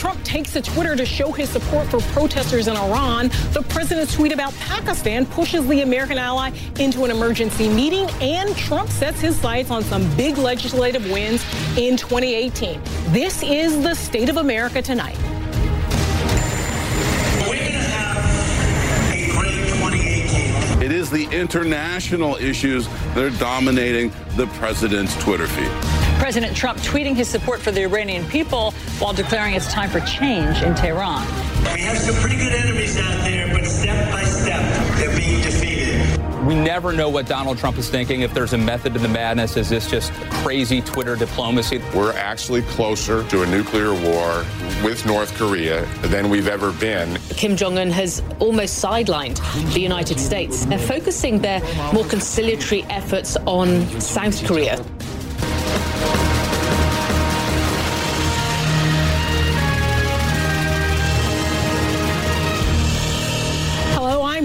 Trump takes to Twitter to show his support for protesters in Iran, the president's tweet about Pakistan pushes the American ally into an emergency meeting, and Trump sets his sights on some big legislative wins in 2018. This is the state of America tonight. It is the international issues that are dominating the president's Twitter feed. President Trump tweeting his support for the Iranian people while declaring it's time for change in Tehran. We have some pretty good enemies out there, but step by step, they're being defeated. We never know what Donald Trump is thinking. If there's a method to the madness, is this just crazy Twitter diplomacy? We're actually closer to a nuclear war with North Korea than we've ever been. Kim Jong un has almost sidelined the United States. They're focusing their more conciliatory efforts on South Korea.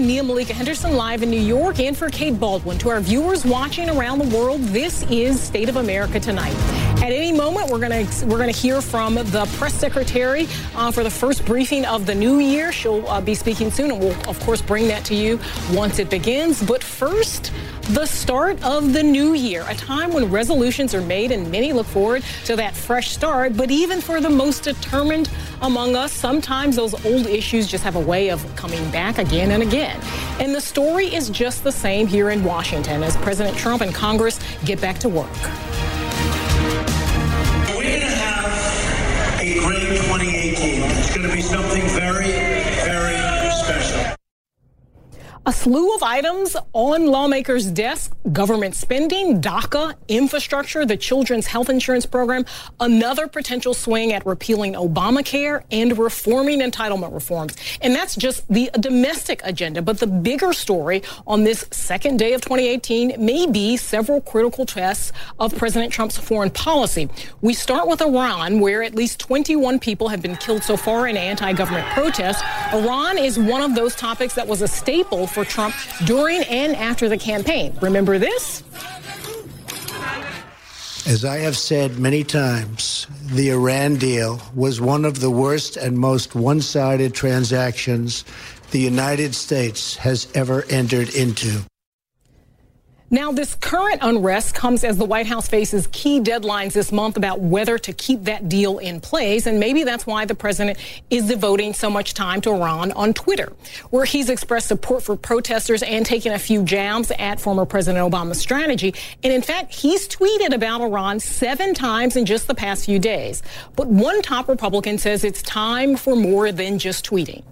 Nia Malika Henderson live in New York and for Kate Bolduan. To our viewers watching around the world, this is State of America Tonight. At any moment, we're going to we're going to hear from the press secretary uh, for the first briefing of the new year. She'll uh, be speaking soon, and we'll of course bring that to you once it begins. But first, the start of the new year, a time when resolutions are made and many look forward to that fresh start. But even for the most determined among us, sometimes those old issues just have a way of coming back again and again. And the story is just the same here in Washington as President Trump and Congress get back to work. A slew of items on lawmakers' desks government spending, DACA, infrastructure, the Children's Health Insurance Program, another potential swing at repealing Obamacare, and reforming entitlement reforms. And that's just the domestic agenda. But the bigger story on this second day of 2018 may be several critical tests of President Trump's foreign policy. We start with Iran, where at least 21 people have been killed so far in anti government protests. Iran is one of those topics that was a staple for Trump during and after the campaign. Remember this? As I have said many times, the Iran deal was one of the worst and most one sided transactions the United States has ever entered into. Now, this current unrest comes as the White House faces key deadlines this month about whether to keep that deal in place. And maybe that's why the president is devoting so much time to Iran on Twitter, where he's expressed support for protesters and taken a few jabs at former President Obama's strategy. And in fact, he's tweeted about Iran seven times in just the past few days. But one top Republican says it's time for more than just tweeting.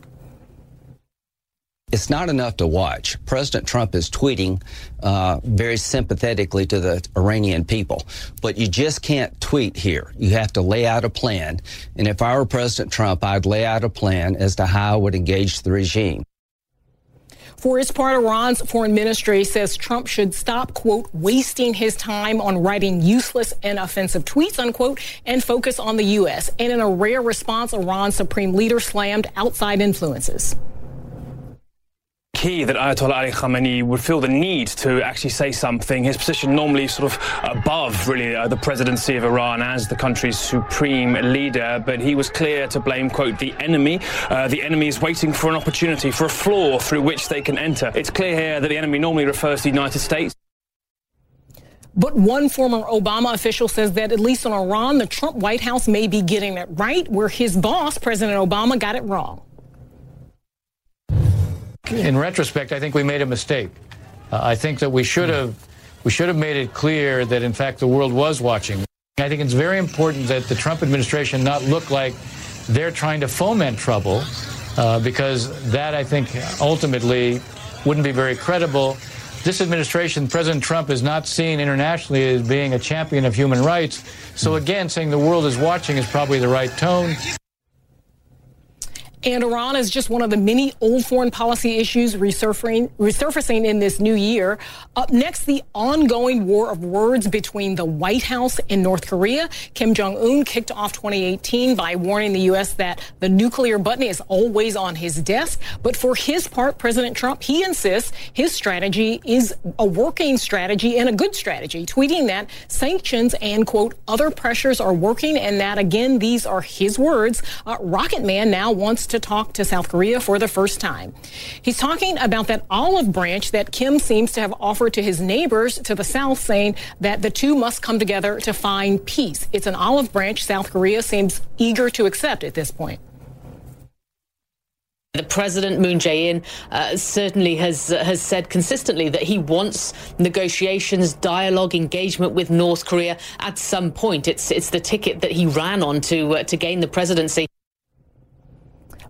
It's not enough to watch. President Trump is tweeting uh, very sympathetically to the Iranian people, but you just can't tweet here. You have to lay out a plan. And if I were President Trump, I'd lay out a plan as to how I would engage the regime. For his part, Iran's foreign ministry says Trump should stop, quote, wasting his time on writing useless and offensive tweets, unquote, and focus on the U.S. And in a rare response, Iran's supreme leader slammed outside influences key that Ayatollah Ali Khamenei would feel the need to actually say something. His position normally sort of above, really, uh, the presidency of Iran as the country's supreme leader, but he was clear to blame, quote, the enemy. Uh, the enemy is waiting for an opportunity, for a flaw through which they can enter. It's clear here that the enemy normally refers to the United States. But one former Obama official says that at least on Iran, the Trump White House may be getting it right, where his boss, President Obama, got it wrong in retrospect, I think we made a mistake. Uh, I think that we should have we should have made it clear that in fact the world was watching. I think it's very important that the Trump administration not look like they're trying to foment trouble, uh, because that I think ultimately wouldn't be very credible. This administration, President Trump, is not seen internationally as being a champion of human rights. So again, saying the world is watching is probably the right tone. And Iran is just one of the many old foreign policy issues resurfacing, resurfacing in this new year. Up next, the ongoing war of words between the White House and North Korea. Kim Jong un kicked off 2018 by warning the U.S. that the nuclear button is always on his desk. But for his part, President Trump, he insists his strategy is a working strategy and a good strategy, tweeting that sanctions and, quote, other pressures are working and that, again, these are his words. Uh, Rocket Man now wants to to talk to South Korea for the first time. He's talking about that olive branch that Kim seems to have offered to his neighbors to the south, saying that the two must come together to find peace. It's an olive branch South Korea seems eager to accept at this point. The president Moon Jae-in uh, certainly has uh, has said consistently that he wants negotiations, dialogue, engagement with North Korea at some point. It's it's the ticket that he ran on to uh, to gain the presidency.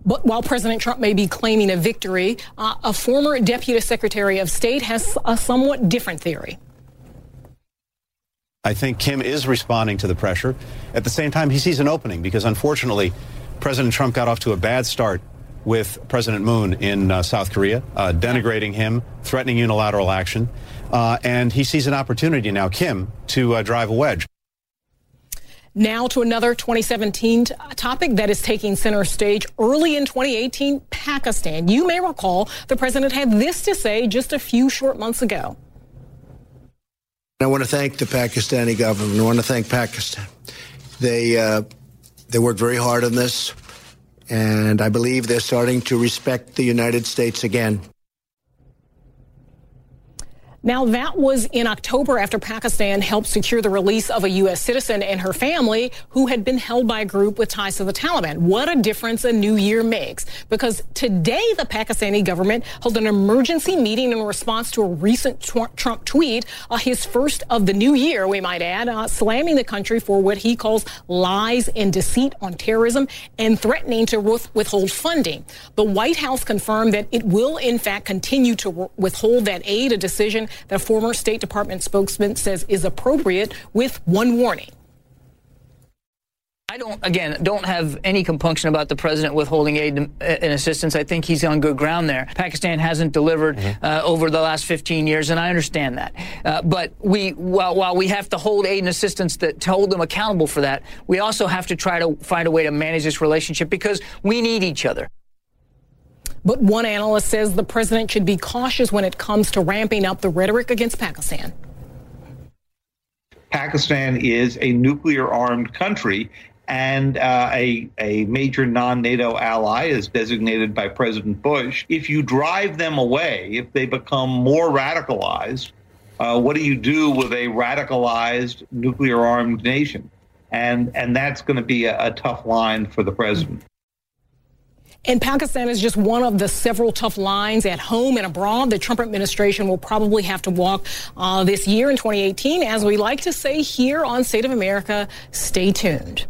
But while President Trump may be claiming a victory, uh, a former deputy secretary of state has a somewhat different theory. I think Kim is responding to the pressure. At the same time, he sees an opening because unfortunately, President Trump got off to a bad start with President Moon in uh, South Korea, uh, denigrating him, threatening unilateral action. Uh, and he sees an opportunity now, Kim, to uh, drive a wedge. Now to another 2017 topic that is taking center stage early in 2018, Pakistan. You may recall the president had this to say just a few short months ago. I want to thank the Pakistani government. I want to thank Pakistan. They uh, they worked very hard on this, and I believe they're starting to respect the United States again. Now, that was in October after Pakistan helped secure the release of a U.S. citizen and her family who had been held by a group with ties to the Taliban. What a difference a new year makes. Because today, the Pakistani government held an emergency meeting in response to a recent Trump tweet, uh, his first of the new year, we might add, uh, slamming the country for what he calls lies and deceit on terrorism and threatening to withhold funding. The White House confirmed that it will, in fact, continue to withhold that aid, a decision that a former State Department spokesman says is appropriate with one warning. I don't, again, don't have any compunction about the president withholding aid and assistance. I think he's on good ground there. Pakistan hasn't delivered mm-hmm. uh, over the last 15 years, and I understand that. Uh, but we, while, while we have to hold aid and assistance that, to hold them accountable for that, we also have to try to find a way to manage this relationship because we need each other. But one analyst says the president should be cautious when it comes to ramping up the rhetoric against Pakistan. Pakistan is a nuclear armed country and uh, a, a major non NATO ally is designated by President Bush. If you drive them away, if they become more radicalized, uh, what do you do with a radicalized nuclear armed nation? And, and that's going to be a, a tough line for the president. And Pakistan is just one of the several tough lines at home and abroad the Trump administration will probably have to walk uh, this year in 2018. As we like to say here on State of America, stay tuned.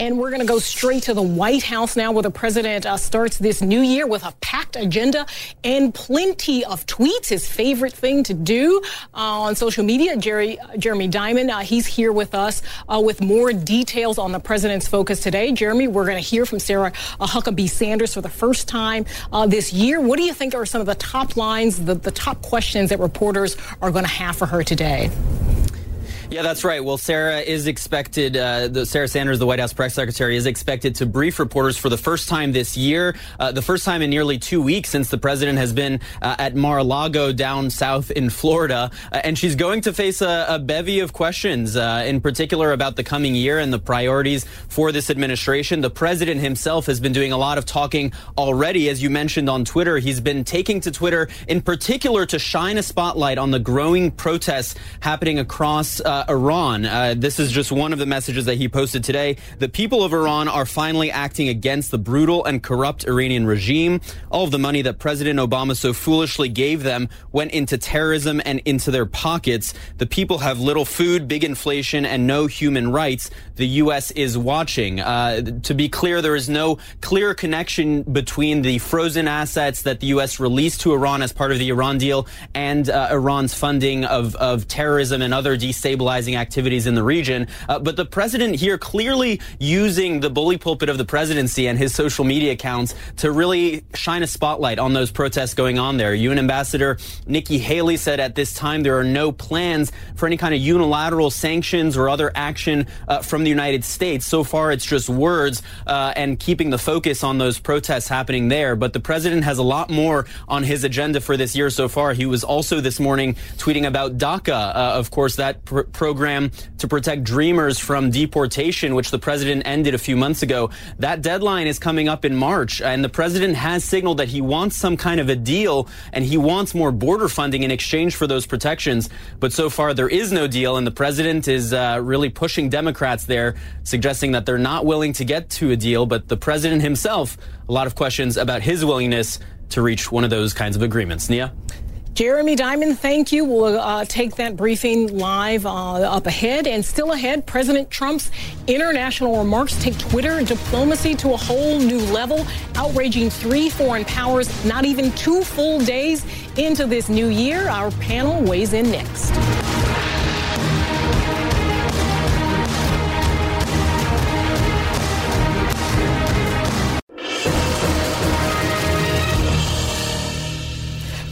And we're going to go straight to the White House now, where the president uh, starts this new year with a packed agenda and plenty of tweets. His favorite thing to do uh, on social media. Jerry, Jeremy Diamond, uh, he's here with us uh, with more details on the president's focus today. Jeremy, we're going to hear from Sarah uh, Huckabee Sanders for the first time uh, this year. What do you think are some of the top lines, the, the top questions that reporters are going to have for her today? Yeah, that's right. Well, Sarah is expected, uh, the, Sarah Sanders, the White House press secretary, is expected to brief reporters for the first time this year, uh, the first time in nearly two weeks since the president has been uh, at Mar-a-Lago down south in Florida. Uh, and she's going to face a, a bevy of questions, uh, in particular about the coming year and the priorities for this administration. The president himself has been doing a lot of talking already. As you mentioned on Twitter, he's been taking to Twitter in particular to shine a spotlight on the growing protests happening across uh, uh, Iran. Uh, this is just one of the messages that he posted today. The people of Iran are finally acting against the brutal and corrupt Iranian regime. All of the money that President Obama so foolishly gave them went into terrorism and into their pockets. The people have little food, big inflation, and no human rights. The U.S. is watching. Uh, to be clear, there is no clear connection between the frozen assets that the U.S. released to Iran as part of the Iran deal and uh, Iran's funding of, of terrorism and other destabilizing destabilizing activities in the region. Uh, but the president here clearly using the bully pulpit of the presidency and his social media accounts to really shine a spotlight on those protests going on there. UN Ambassador Nikki Haley said at this time there are no plans for any kind of unilateral sanctions or other action uh, from the United States. So far, it's just words uh, and keeping the focus on those protests happening there. But the president has a lot more on his agenda for this year so far. He was also this morning tweeting about DACA, uh, of course, that pr- program to protect dreamers from deportation, which the president ended a few months ago. That deadline is coming up in March, and the president has signaled that he wants some kind of a deal and he wants more border funding in exchange for those protections. But so far, there is no deal, and the president is uh, really pushing Democrats there, suggesting that they're not willing to get to a deal. But the president himself, a lot of questions about his willingness to reach one of those kinds of agreements. Nia? Jeremy Diamond, thank you. We'll uh, take that briefing live uh, up ahead. And still ahead, President Trump's international remarks take Twitter diplomacy to a whole new level, outraging three foreign powers not even two full days into this new year. Our panel weighs in next.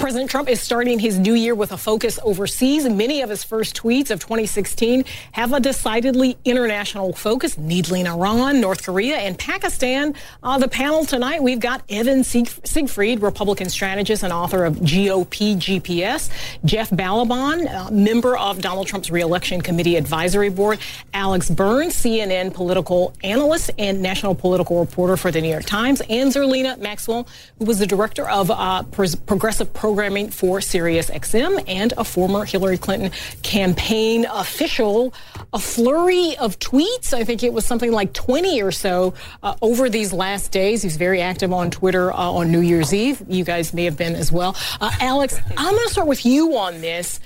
President Trump is starting his new year with a focus overseas. Many of his first tweets of 2016 have a decidedly international focus, needling Iran, North Korea, and Pakistan. Uh, the panel tonight, we've got Evan Siegfried, Republican strategist and author of GOP GPS, Jeff Balaban, uh, member of Donald Trump's reelection committee advisory board, Alex Burns, CNN political analyst and national political reporter for the New York Times, and Zerlina Maxwell, who was the director of uh, Progressive Programs programming for SiriusXM and a former Hillary Clinton campaign official. A flurry of tweets. I think it was something like 20 or so uh, over these last days. He's very active on Twitter uh, on New Year's Eve. You guys may have been as well. Uh, Alex, I'm going to start with you on this.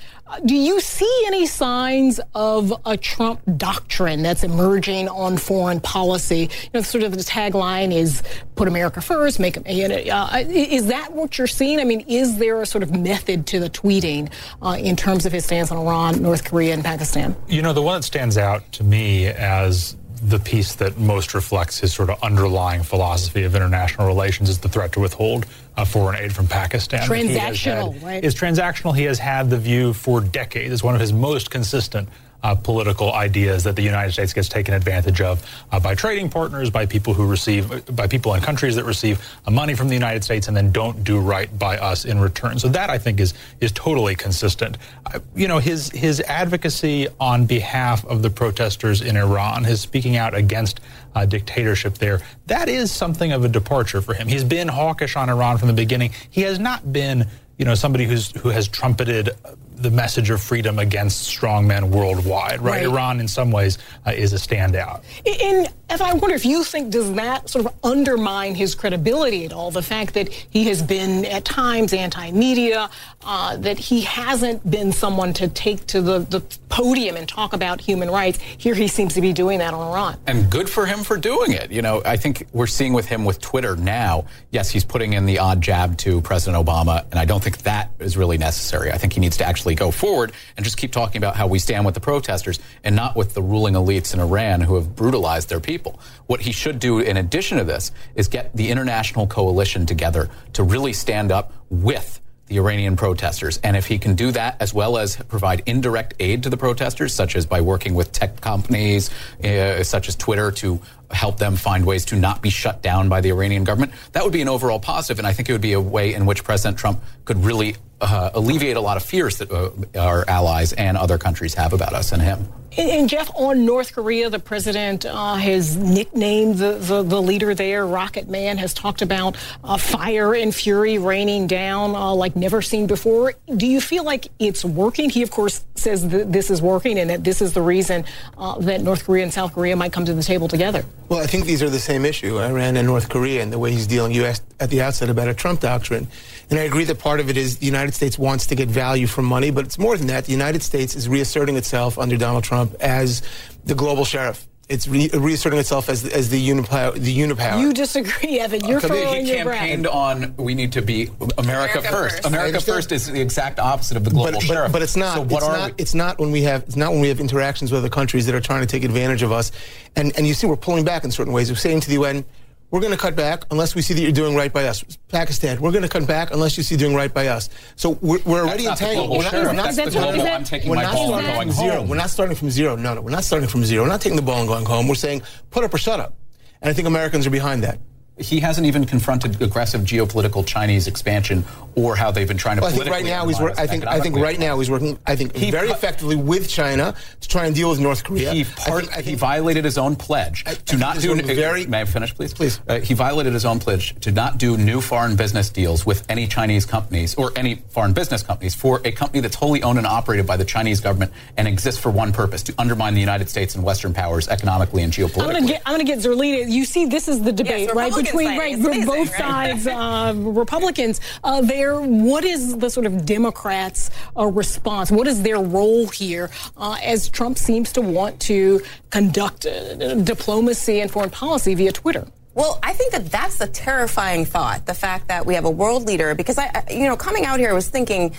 Do you see any signs of a Trump doctrine that's emerging on foreign policy? You know, sort of the tagline is "Put America first, make uh, is that what you're seeing? I mean, is there a sort of method to the tweeting uh, in terms of his stance on Iran, North Korea, and Pakistan? You know, the one that stands out to me as the piece that most reflects his sort of underlying philosophy of international relations is the threat to withhold uh, foreign aid from Pakistan. Transactional, had, right? Is transactional. He has had the view for decades. It's one of his most consistent uh, political ideas that the United States gets taken advantage of uh, by trading partners, by people who receive, by people in countries that receive uh, money from the United States and then don't do right by us in return. So that I think is is totally consistent. Uh, you know, his his advocacy on behalf of the protesters in Iran, his speaking out against uh, dictatorship there, that is something of a departure for him. He's been hawkish on Iran from the beginning. He has not been you know, somebody who's who has trumpeted the message of freedom against strongmen worldwide, right? right? Iran, in some ways, uh, is a standout. And if I wonder if you think does that sort of undermine his credibility at all? The fact that he has been at times anti-media, uh, that he hasn't been someone to take to the, the podium and talk about human rights. Here he seems to be doing that on Iran. And good for him for doing it. You know, I think we're seeing with him with Twitter now. Yes, he's putting in the odd jab to President Obama, and I don't think that is really necessary. I think he needs to actually go forward and just keep talking about how we stand with the protesters and not with the ruling elites in Iran who have brutalized their people. What he should do in addition to this is get the international coalition together to really stand up with the Iranian protesters. And if he can do that, as well as provide indirect aid to the protesters, such as by working with tech companies, uh, such as Twitter, to help them find ways to not be shut down by the Iranian government, that would be an overall. And I think it would be a way in which President Trump could really uh, alleviate a lot of fears that uh, our allies and other countries have about us and him. And, Jeff, on North Korea, the president uh, has nicknamed the, the, the, leader there, Rocket Man, has talked about uh, fire and fury raining down uh, like never seen before. Do you feel like it's working? He, of course, says that this is working and that this is the reason uh, that North Korea and South Korea might come to the table together. Well, I think these are the same issue, Iran and North Korea, and the way he's dealing. You asked at the outset about a Trump doctrine. And I agree that part of it is the United States wants to get value for money, but it's more than that. The United States is reasserting itself under Donald Trump as the global sheriff It's re- reasserting itself as as the unipower. The unipower. You disagree, Evan. You're He throwing your campaigned breath. on we need to be America, America first. first. America first is the exact opposite of the global but, sheriff. But, but it's not. So what it's are not. we? It's not when we have. It's not when we have interactions with other countries that are trying to take advantage of us, and and you see we're pulling back in certain ways. We're saying to the UN, we're going to cut back unless we see that you're doing right by us. Pakistan, we're going to cut back unless you see doing right by us. So we're, we're already entangled. We're not, we're not, That's the global, I'm taking we're my not ball and starting going from zero. We're not starting from zero. No, no, we're not starting from zero. We're not taking the ball and going home. We're saying put up or shut up. And I think Americans are behind that. He hasn't even confronted aggressive geopolitical Chinese expansion or how they've been trying to Well, I think right now he's. undermine Work, us I think. I think right now he's working. I think He very cut- effectively with China to try and deal with North Korea. He, I think- I he violated his own pledge to not do. very- may I finish, please? Please. Uh, he violated his own pledge to not do new foreign business deals with any Chinese companies or any foreign business companies for a company that's wholly owned and operated by the Chinese government and exists for one purpose: to undermine the United States and Western powers economically and I'm geopolitically. gonna get. I'm gonna get Zerlina. You see, this is the debate, right? Between right, amazing, both right? sides, uh, Republicans. Uh, there. What is the sort of Democrats' uh, response? What is their role here, uh, as Trump seems to want to conduct uh, diplomacy and foreign policy via Twitter? Well, I think that that's the terrifying thought. The fact that we have a world leader, because I, I- you know, coming out here, I was thinking,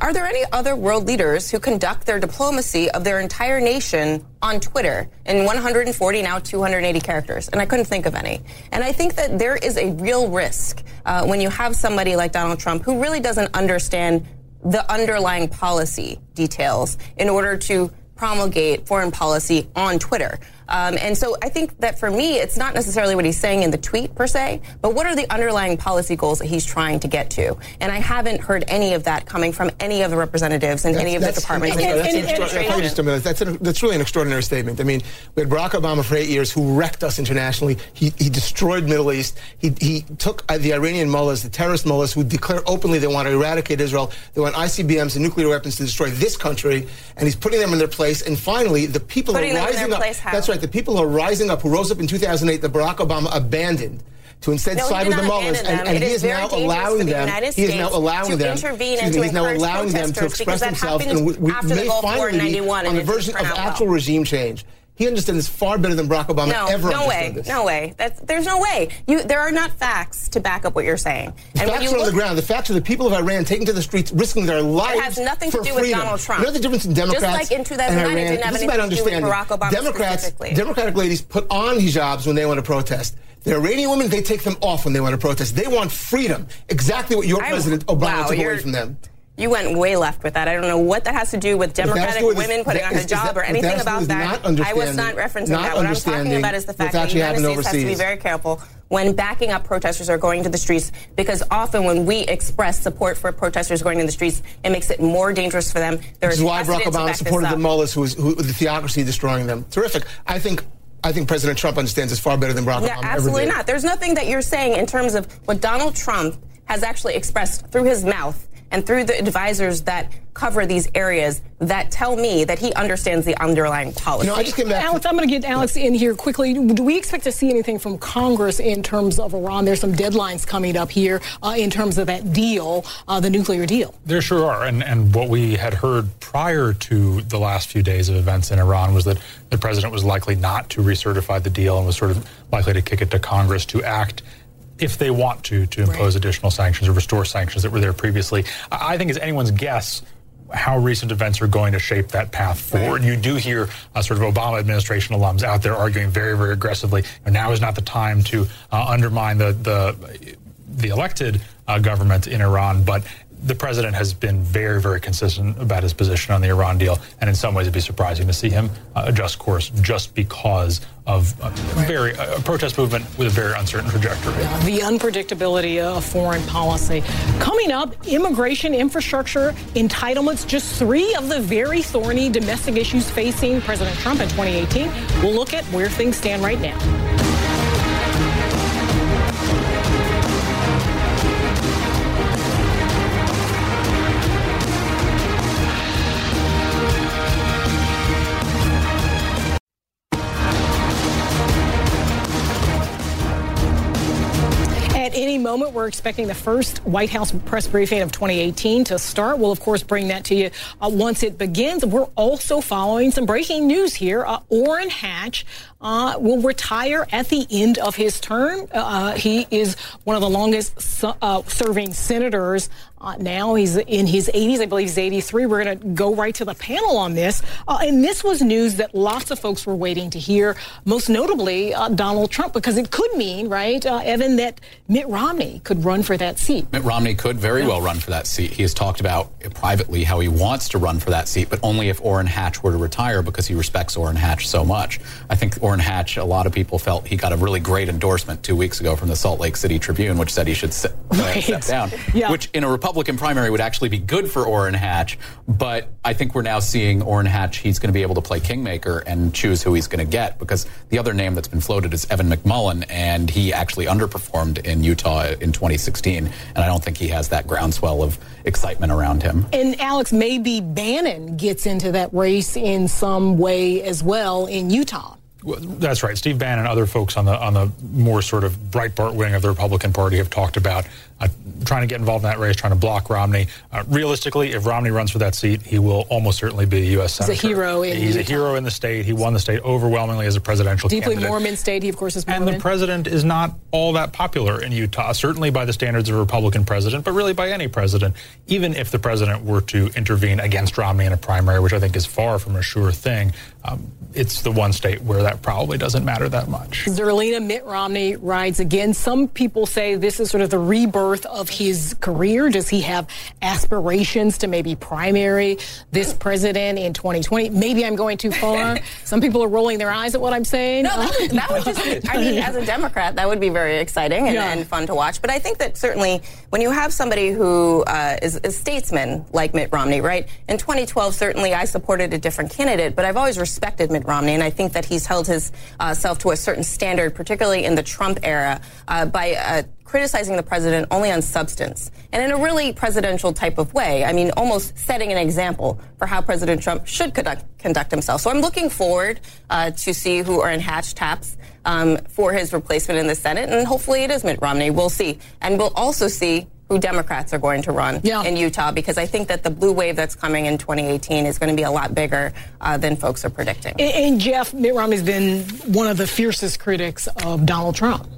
are there any other world leaders who conduct their diplomacy of their entire nation on Twitter in 140 now 280 characters? And I couldn't think of any. And I think that there is a real risk uh, when you have somebody like Donald Trump who really doesn't understand the underlying policy details in order to promulgate foreign policy on Twitter. Um, and so I think that for me, it's not necessarily what he's saying in the tweet per se, but what are the underlying policy goals that he's trying to get to? And I haven't heard any of that coming from any of the representatives in any of the departments. That's, in the that's, an extra- administration. if I just a minute, that's, an, that's really an extraordinary statement. I mean, we had Barack Obama for eight years who wrecked us internationally. He, he destroyed Middle East. He, he took uh, the Iranian mullahs, the terrorist mullahs who declare openly they want to eradicate Israel. They want ICBMs and nuclear weapons to destroy this country, and he's putting them in their place. And finally, the people Putting are them in rising their up. place how? That's right. The people are rising up who rose up in 2008 that Barack Obama abandoned. To instead No, side with the mullahs, and, and he is now allowing for the them. He is now allowing to them. intervene excuse and me, to he's now allowing them to express because that themselves, happened and we, we after the may in finally be on the version of actual regime change. He understands this far better than Barack Obama No, ever no way, understood this. no way. That's, there's no way. You, there are not facts to back up what you're saying. The and facts you are on the ground. The facts are the people of Iran taking to the streets, risking their lives It has nothing to do with. Donald Trump. You know the difference in Democrats Just like in 2009, and it didn't have anything to do with. Barack Obama Democrats. Democratic ladies put on hijabs when they want to protest. The Iranian women, they take them off when they want to protest. They want freedom. Exactly what your I'm- President Obama wow, took away from them. You went way left with that. I don't know what that has to do with Democratic women putting that on a is- is job that- or anything about that. I was not referencing not that. What I'm talking about is the fact that the United States has to be very careful when backing up protesters or going to the streets because often when we express support for protesters going to the streets, it makes it more dangerous for them. There Which is why Barack Obama supported the mullahs, who was who, the theocracy destroying them. Terrific. I think I think President Trump understands this far better than Barack No, Obama absolutely ever did. not. There's nothing that you're saying in terms of what Donald Trump has actually expressed through his mouth and through the advisors that cover these areas that tell me that he understands the underlying policy. Alex, I'm going to get Alex in here quickly. Do we expect to see anything from Congress in terms of Iran? There's some deadlines coming up here uh, in terms of that deal, uh, the nuclear deal. There sure are. And, and what we had heard prior to the last few days of events in Iran was that the president was likely not to recertify the deal and was sort of likely to kick it to Congress to act if they want to, to impose additional sanctions or restore sanctions that were there previously. I think it's anyone's guess how recent events are going to shape that path forward. You do hear uh, sort of Obama administration alums out there arguing very, very aggressively. And now is not the time to uh, undermine the the the elected uh, government in Iran, but the president has been very, very consistent about his position on the Iran deal, and in some ways, it'd be surprising to see him uh, adjust course just because of a very a protest movement with a very uncertain trajectory. The unpredictability of foreign policy. Coming up, immigration, infrastructure, entitlements, just three of the very thorny domestic issues facing President Trump in 2018. We'll look at where things stand right now. Moment, we're expecting the first White House press briefing of 2018 to start. We'll, of course, bring that to you uh, once it begins. We're also following some breaking news here. Uh, Orrin Hatch uh, will retire at the end of his term. Uh, he is one of the longest su- uh, serving senators. Uh, now he's in his 80s. I believe he's 83. We're going to go right to the panel on this. Uh, and this was news that lots of folks were waiting to hear, most notably uh, Donald Trump, because it could mean, right, Evan, that Mitt Romney could run for that seat. Mitt Romney could very yeah. well run for that seat. He has talked about privately how he wants to run for that seat, but only if Orrin Hatch were to retire because he respects Orrin Hatch so much. I think Orrin Hatch, a lot of people felt he got a really great endorsement two weeks ago from the Salt Lake City Tribune, which said he should sit, uh, right. step down, yeah. which in a Republican primary would actually be good for Orrin Hatch. But I think we're now seeing Orrin Hatch, he's going to be able to play kingmaker and choose who he's going to get because the other name that's been floated is Evan McMullin, and he actually underperformed in Utah in 2016. And I don't think he has that groundswell of excitement around him. And Alex, maybe Bannon gets into that race in some way as well in Utah. Well, that's right. Steve Bannon and other folks on the on the more sort of Breitbart wing of the Republican Party have talked about uh, trying to get involved in that race, trying to block Romney. Uh, realistically, if Romney runs for that seat, he will almost certainly be a U.S. senator. He's a hero. In He's Utah. a hero in the state. He won the state overwhelmingly as a presidential Deeply candidate. Mormon state. He, of course, is Mormon. And the president is not all that popular in Utah, certainly by the standards of a Republican president, but really by any president. Even if the president were to intervene against Romney in a primary, which I think is far from a sure thing, um, it's the one state where that probably doesn't matter that much. Zerlina Mitt Romney rides again. Some people say this is sort of the rebirth of his career? Does he have aspirations to maybe primary this president in 2020? Maybe I'm going too far. Some people are rolling their eyes at what I'm saying. No, that would, that would just, I mean, as a Democrat, that would be very exciting and, yeah. and, fun to watch. But I think that certainly when you have somebody who uh, is a statesman like Mitt Romney, right? In 2012, certainly I supported a different candidate, but I've always respected Mitt Romney, and I think that he's held his uh, self to a certain standard, particularly in the Trump era, uh, by uh, criticizing the president only on substance and in a really presidential type of way. I mean, almost setting an example for how President Trump should conduct, conduct himself. So I'm looking forward uh, to see who Orrin Hatch taps um, for his replacement in the Senate, and hopefully it is Mitt Romney. We'll see. And we'll also see who Democrats are going to run yeah. in Utah because I think that the blue wave that's coming in 2018 is going to be a lot bigger uh, than folks are predicting. And, and Jeff, Mitt Romney's been one of the fiercest critics of Donald Trump.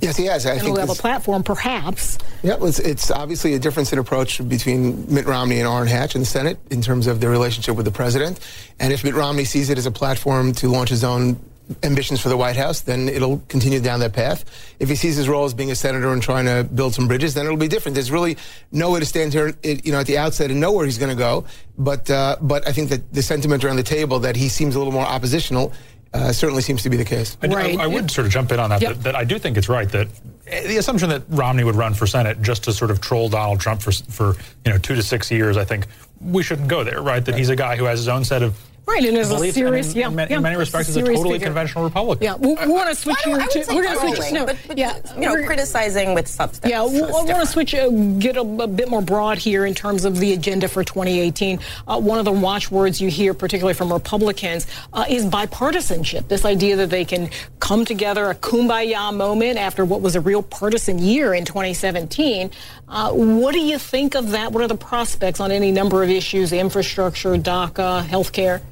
Yes, he has. I and think we'll have a platform, perhaps. Yeah, it's, it's, obviously a difference in approach between Mitt Romney and Orrin Hatch in the Senate in terms of their relationship with the president. And if Mitt Romney sees it as a platform to launch his own ambitions for the White House, then it'll continue down that path. If he sees his role as being a senator and trying to build some bridges, then it'll be different. There's really no way to stand here, you know, at the outset and know where he's going to go. But uh, but I think that the sentiment around the table that he seems a little more oppositional uh, certainly seems to be the case. I, right. I, I would sort of jump in on that, yep. that, that. I do think it's right that the assumption that Romney would run for Senate just to sort of troll Donald Trump for for you know two to six years, I think we shouldn't go there. Right? That right. he's a guy who has his own set of Right, and is a serious, in, yeah, in, yeah, in many respects, is a totally figure. conventional Republican. Yeah, we, we want to switch here to. We're going to switch. No, but, but, yeah, you know, criticizing with substance. Yeah, we, want to switch, uh, get a, a, bit more broad here in terms of the agenda for 2018. Uh, one of the watchwords you hear, particularly from Republicans, uh, is bipartisanship. This idea that they can come together, a kumbaya moment after what was a real partisan year in 2017. Uh, what do you think of that? What are the prospects on any number of issues, infrastructure, DACA, healthcare?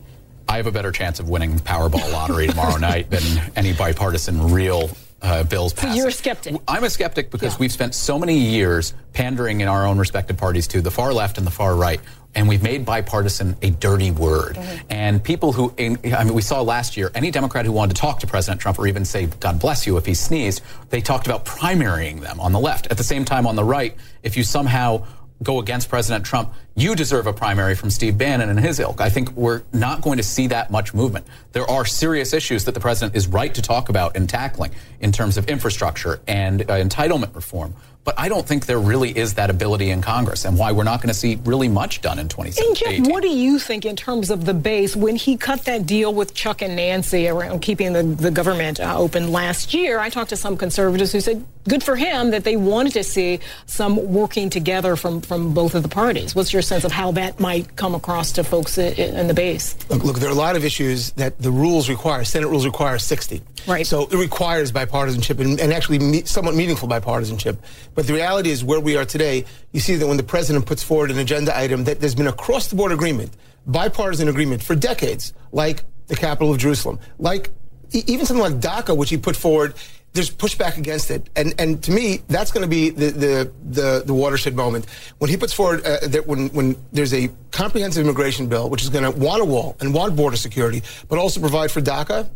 I have a better chance of winning the Powerball lottery tomorrow night than any bipartisan real uh, bills passing. So you're a skeptic. I'm a skeptic because yeah. we've spent so many years pandering in our own respective parties to the far left and the far right. And we've made bipartisan a dirty word. Mm-hmm. And people who, I mean, we saw last year, any Democrat who wanted to talk to President Trump or even say, God bless you, if he sneezed, they talked about primarying them on the left. At the same time, on the right, if you somehow go against President Trump, you deserve a primary from Steve Bannon and his ilk. I think we're not going to see that much movement. There are serious issues that the president is right to talk about and tackling in terms of infrastructure and uh, entitlement reform. But I don't think there really is that ability in Congress, and why we're not going to see really much done in And 2017. Jeff, what do you think in terms of the base when he cut that deal with Chuck and Nancy around keeping the, the government uh, open last year? I talked to some conservatives who said good for him that they wanted to see some working together from, from both of the parties. What's your sense of how that might come across to folks i- in the base? Look, look, there are a lot of issues that the rules require. Senate rules require 60. Right. So it requires bipartisanship and, and actually me, somewhat meaningful bipartisanship. But the reality is, where we are today, you see that when the president puts forward an agenda item, that there's been across the board agreement, bipartisan agreement for decades, like the capital of Jerusalem, like even something like DACA, which he put forward. There's pushback against it, and and to me, that's going to be the, the the the watershed moment when he puts forward uh, that when when there's a comprehensive immigration bill, which is going to want a wall and want border security, but also provide for DACA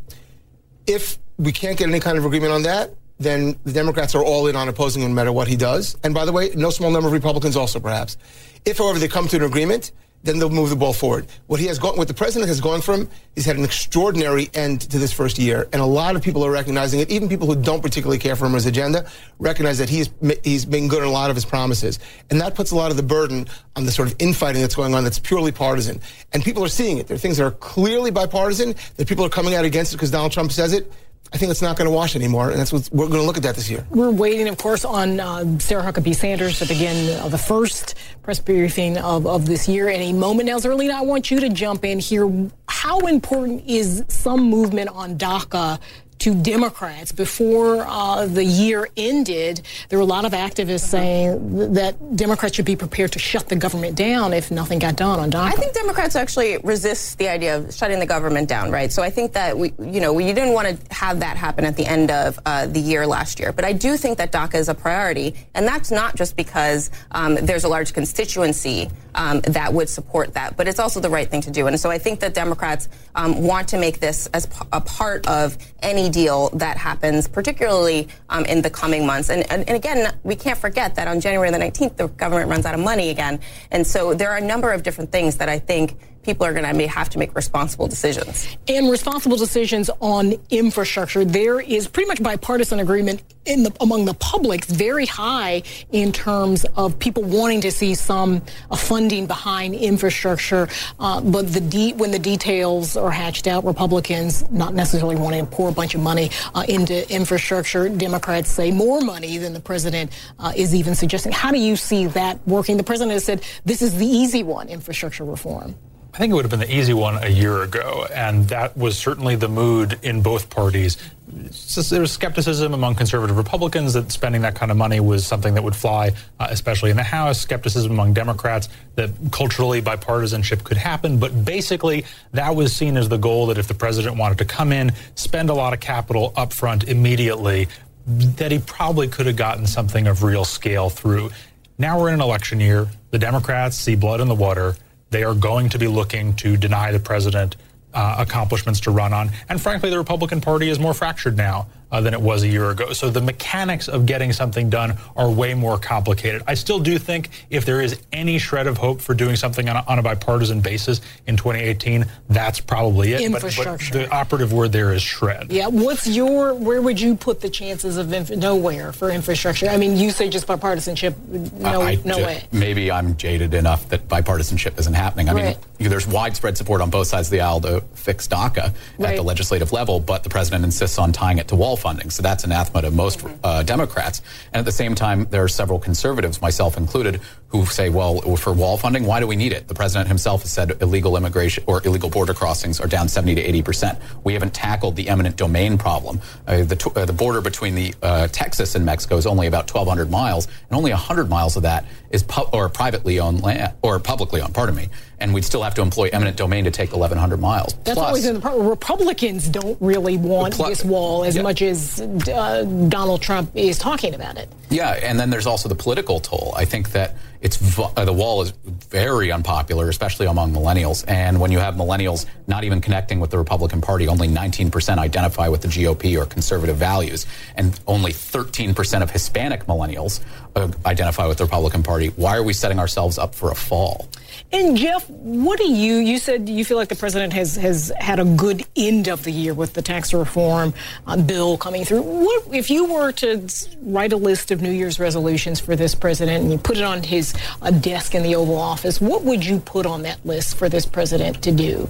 if we can't get any kind of agreement on that, then the Democrats are all in on opposing him no matter what he does. And by the way, no small number of Republicans also perhaps. If, however, they come to an agreement, then they'll move the ball forward. What he has gone, what the president has gone from, he's had an extraordinary end to this first year, and a lot of people are recognizing it. Even people who don't particularly care for him or his agenda recognize that he's he's been good on a lot of his promises, and that puts a lot of the burden on the sort of infighting that's going on that's purely partisan. And people are seeing it. There are things that are clearly bipartisan that people are coming out against it because Donald Trump says it. I think it's not going to wash anymore, and that's what we're going to look at that this year. We're waiting, of course, on uh, Sarah Huckabee Sanders to begin uh, the first press briefing of, of this year. Any moment now, Zerlina, I want you to jump in here. How important is some movement on DACA to Democrats before uh, the year ended? There were a lot of activists saying th- that Democrats should be prepared to shut the government down if nothing got done on DACA. I think Democrats actually resist the idea of shutting the government down, right? So I think that we, you know, we didn't want to have that happen at the end of uh, the year last year. But I do think that DACA is a priority, and that's not just because um, there's a large constituency um, that would support that, but it's also the right thing to do. And so I think that Democrats um, want to make this as p- a part of any deal that happens, particularly um, in the coming months. And, and, and again, we can't forget that on January the 19th, the government runs out of money again. And so there are a number of different things that I think people are going to have to make responsible decisions. and responsible decisions on infrastructure. There is pretty much bipartisan agreement in the among the public, very high in terms of people wanting to see some uh, funding behind infrastructure. Uh, but the de- when the details are hatched out, Republicans not necessarily wanting to pour a bunch of money uh, into infrastructure. Democrats say more money than the president uh, is even suggesting. How do you see that working? The president has said this is the easy one, infrastructure reform. I think it would have been the easy one a year ago, and that was certainly the mood in both parties. There was skepticism among conservative Republicans that spending that kind of money was something that would fly, uh, especially in the House. Skepticism among Democrats that culturally bipartisanship could happen. But basically, that was seen as the goal that if the president wanted to come in, spend a lot of capital upfront immediately, that he probably could have gotten something of real scale through. Now we're in an election year. The Democrats see blood in the water. They are going to be looking to deny the president uh, accomplishments to run on. And frankly, the Republican Party is more fractured now uh, than it was a year ago. So the mechanics of getting something done are way more complicated. I still do think if there is any shred of hope for doing something on a, on a bipartisan basis in 2018, that's probably it. But- But, Infrastructure. the operative word there is shred. Yeah, what's your, where would you put the chances of inf- nowhere for infrastructure? I mean, you say just bipartisanship, no, I no ju- way. Maybe I'm jaded enough that bipartisanship isn't happening. I Right. mean, there's widespread support on both sides of the aisle to fix DACA at the legislative level, but the president insists on tying it to wall funding. So that's anathema to most uh, Democrats. And at the same time, there are several conservatives, myself included, who say, well, for wall funding, why do we need it? The president himself has said illegal immigration or illegal border crossings are down 70 to 80 percent. We haven't tackled the eminent domain problem. Uh, the, uh, the border between the uh, Texas and Mexico is only about 1,200 miles, and only 100 miles of that is pu- or privately owned land or publicly owned. Pardon me. And we'd still have to employ eminent domain to take 1,100 miles. That's Plus, always in the pro- Republicans don't really want this wall as Yeah. much as uh, Donald Trump is talking about it. Yeah, and then there's also the political toll. I think that it's uh, the wall is very unpopular, especially among millennials. And when you have millennials not even connecting with the Republican Party, only 19% identify with the GOP or conservative values, and only 13% of Hispanic millennials uh, identify with the Republican Party. Why are we setting ourselves up for a fall? And Jeff, what do you? You said you feel like the president has has had a good end of the year with the tax reform uh, bill coming through. What if you were to write a list of New Year's resolutions for this president and you put it on his uh, desk in the Oval Office? What would you put on that list for this president to do?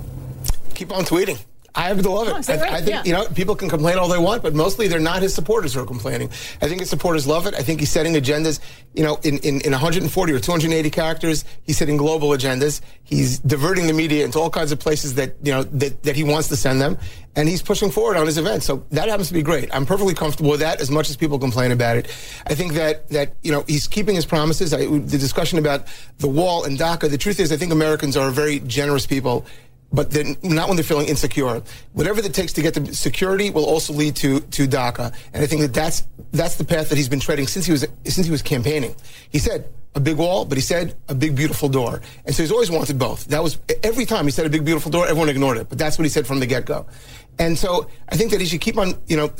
Keep on tweeting. I happen to love it. Oh, I, right? I, think yeah. you know people can complain all they want, but mostly they're not his supporters who are complaining. I think his supporters love it. I think he's setting agendas. You know, in, in, in 140 or 280 characters, he's setting global agendas. He's diverting the media into all kinds of places that you know that, that he wants to send them, and he's pushing forward on his event. So that happens to be great. I'm perfectly comfortable with that. As much as people complain about it, I think that that you know he's keeping his promises. I, the discussion about the wall and DACA. The truth is, I think Americans are very generous people but then not when they're feeling insecure. Whatever it takes to get the security will also lead to to DACA, and I think that that's that's the path that he's been treading since he was since he was campaigning. He said a big wall, but he said a big beautiful door, and so he's always wanted both. That was every time he said a big beautiful door, everyone ignored it, but that's what he said from the get go. And so I think that he should keep on, you know,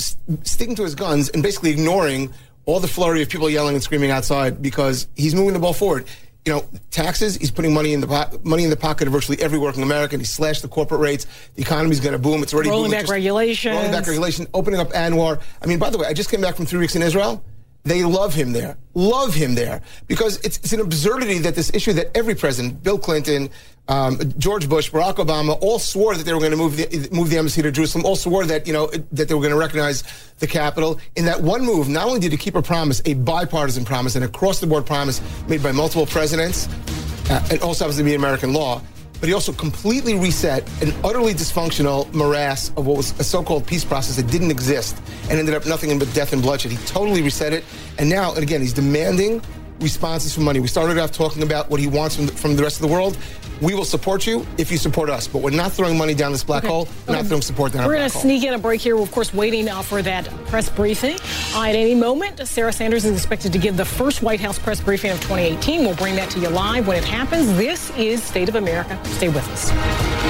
sticking to his guns and basically ignoring all the flurry of people yelling and screaming outside because he's moving the ball forward you know, taxes. He's putting money in the po- money in the pocket of virtually every working American. He slashed the corporate rates. The economy's going to boom. It's already Rolling booming. back regulations. Rolling back regulation. Opening up ANWR. I mean, by the way, I just came back from three weeks in Israel. They love him there. Love him there because it's, it's an absurdity that this issue that every president, Bill Clinton, um, George Bush, Barack Obama, all swore that they were going to move the, move the embassy to Jerusalem. All swore that you know that they were going to recognize the capital. In that one move, not only did he keep a promise, a bipartisan promise, an across the board promise made by multiple presidents, uh, also happens to be American law. But he also completely reset an utterly dysfunctional morass of what was a so-called peace process that didn't exist and ended up nothing but death and bloodshed. He totally reset it, and now, and again, he's demanding responses for money. We started off talking about what he wants from the, from the rest of the world. We will support you if you support us, but we're not throwing money down this black hole. We're not throwing support down We're going to sneak in a break here. We're, of course, waiting uh, for that press briefing. Uh, at any moment, Sarah Sanders is expected to give the first White House press briefing of 2018. We'll bring that to you live when it happens. This is State of America. Stay with us.